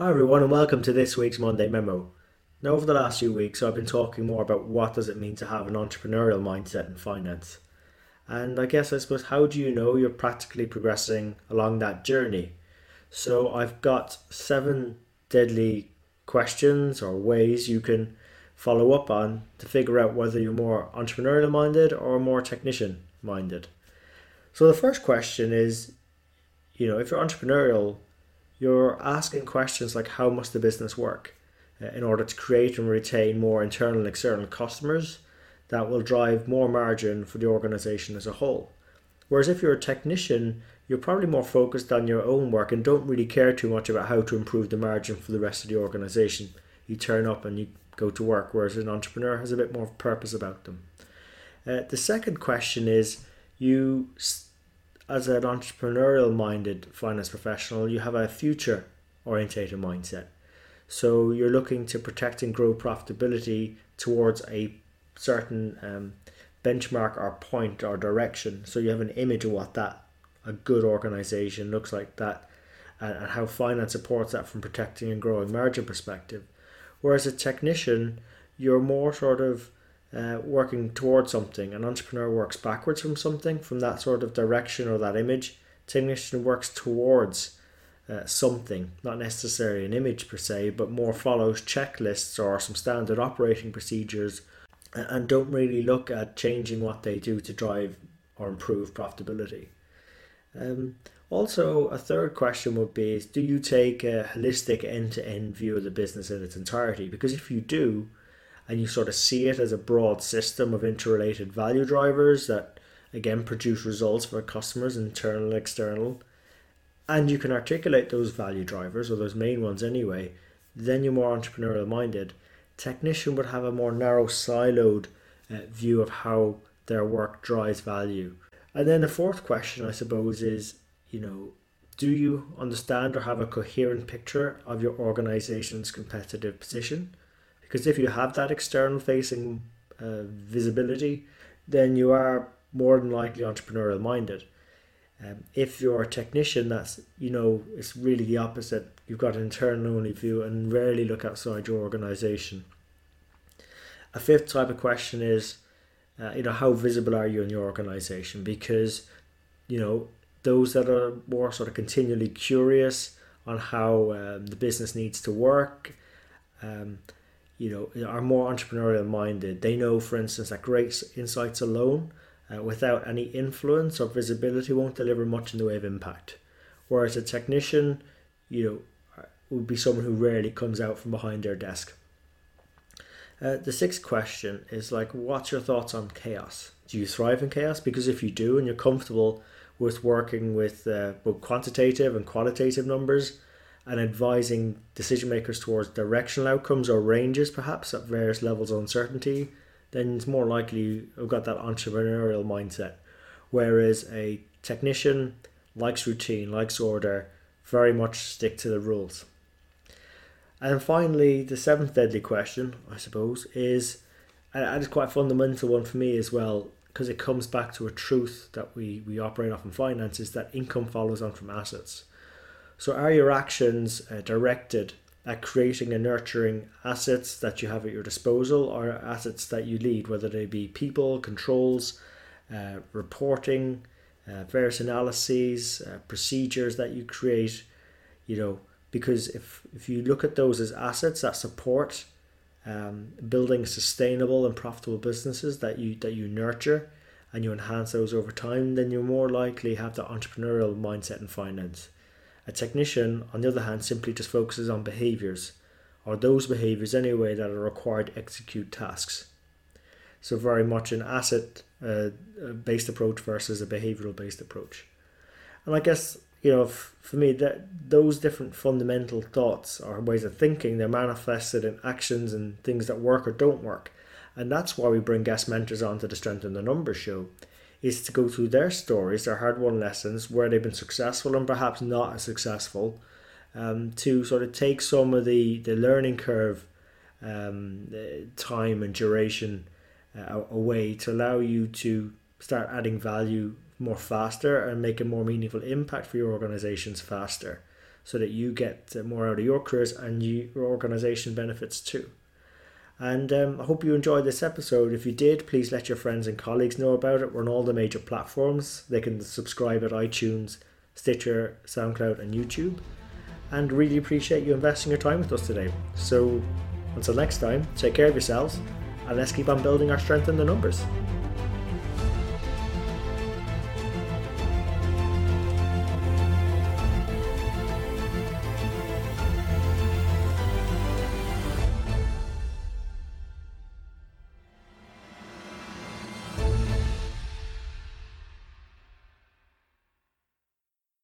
Hi everyone and welcome to this week's Monday Memo. Now over the last few weeks I've been talking more about what does it mean to have an entrepreneurial mindset in finance. And I guess I suppose how do you know you're practically progressing along that journey? So I've got seven deadly questions or ways you can follow up on to figure out whether you're more entrepreneurial minded or more technician minded. So the first question is, you know, if you're entrepreneurial, you're asking questions like how must the business work uh, in order to create and retain more internal and external customers that will drive more margin for the organization as a whole. Whereas if you're a technician, you're probably more focused on your own work and don't really care too much about how to improve the margin for the rest of the organization. You turn up and you go to work, whereas an entrepreneur has a bit more purpose about them. Uh, the second question is you as an entrepreneurial minded finance professional, you have a future orientated mindset. So you're looking to protect and grow profitability towards a certain um, benchmark or point or direction. So you have an image of what that a good organization looks like that and, and how finance supports that from protecting and growing margin perspective. Whereas a technician, you're more sort of uh, working towards something. An entrepreneur works backwards from something, from that sort of direction or that image. Technician works towards uh, something, not necessarily an image per se, but more follows checklists or some standard operating procedures and don't really look at changing what they do to drive or improve profitability. Um, also, a third question would be is, do you take a holistic end to end view of the business in its entirety? Because if you do, and you sort of see it as a broad system of interrelated value drivers that again produce results for customers, internal external, and you can articulate those value drivers or those main ones anyway, then you're more entrepreneurial minded. Technician would have a more narrow, siloed uh, view of how their work drives value. And then the fourth question, I suppose, is you know, do you understand or have a coherent picture of your organization's competitive position? Because if you have that external facing uh, visibility, then you are more than likely entrepreneurial minded. Um, if you're a technician, that's you know it's really the opposite. You've got an internal only view and rarely look outside your organization. A fifth type of question is, uh, you know, how visible are you in your organization? Because, you know, those that are more sort of continually curious on how um, the business needs to work, um, you know, are more entrepreneurial minded. They know, for instance, that great insights alone, uh, without any influence or visibility, won't deliver much in the way of impact. Whereas a technician, you know, would be someone who rarely comes out from behind their desk. Uh, the sixth question is like, what's your thoughts on chaos? Do you thrive in chaos? Because if you do, and you're comfortable with working with uh, both quantitative and qualitative numbers, and advising decision makers towards directional outcomes or ranges, perhaps at various levels of uncertainty, then it's more likely you've got that entrepreneurial mindset. Whereas a technician likes routine, likes order, very much stick to the rules. And finally, the seventh deadly question, I suppose, is and it's quite a fundamental one for me as well, because it comes back to a truth that we, we operate off in finance is that income follows on from assets. So, are your actions uh, directed at creating and nurturing assets that you have at your disposal or assets that you lead, whether they be people, controls, uh, reporting, uh, various analyses, uh, procedures that you create? You know, because if, if you look at those as assets that support um, building sustainable and profitable businesses that you that you nurture and you enhance those over time, then you're more likely to have the entrepreneurial mindset in finance. A technician, on the other hand, simply just focuses on behaviors, or those behaviors anyway that are required to execute tasks. So, very much an asset uh, based approach versus a behavioral based approach. And I guess, you know, f- for me, that those different fundamental thoughts or ways of thinking, they're manifested in actions and things that work or don't work. And that's why we bring guest mentors onto the Strength in the Numbers show is to go through their stories, their hard won lessons, where they've been successful and perhaps not as successful, um, to sort of take some of the, the learning curve um, time and duration uh, away to allow you to start adding value more faster and make a more meaningful impact for your organizations faster. so that you get more out of your careers and you, your organization benefits too. And um, I hope you enjoyed this episode. If you did, please let your friends and colleagues know about it. We're on all the major platforms. They can subscribe at iTunes, Stitcher, SoundCloud, and YouTube. And really appreciate you investing your time with us today. So until next time, take care of yourselves and let's keep on building our strength in the numbers.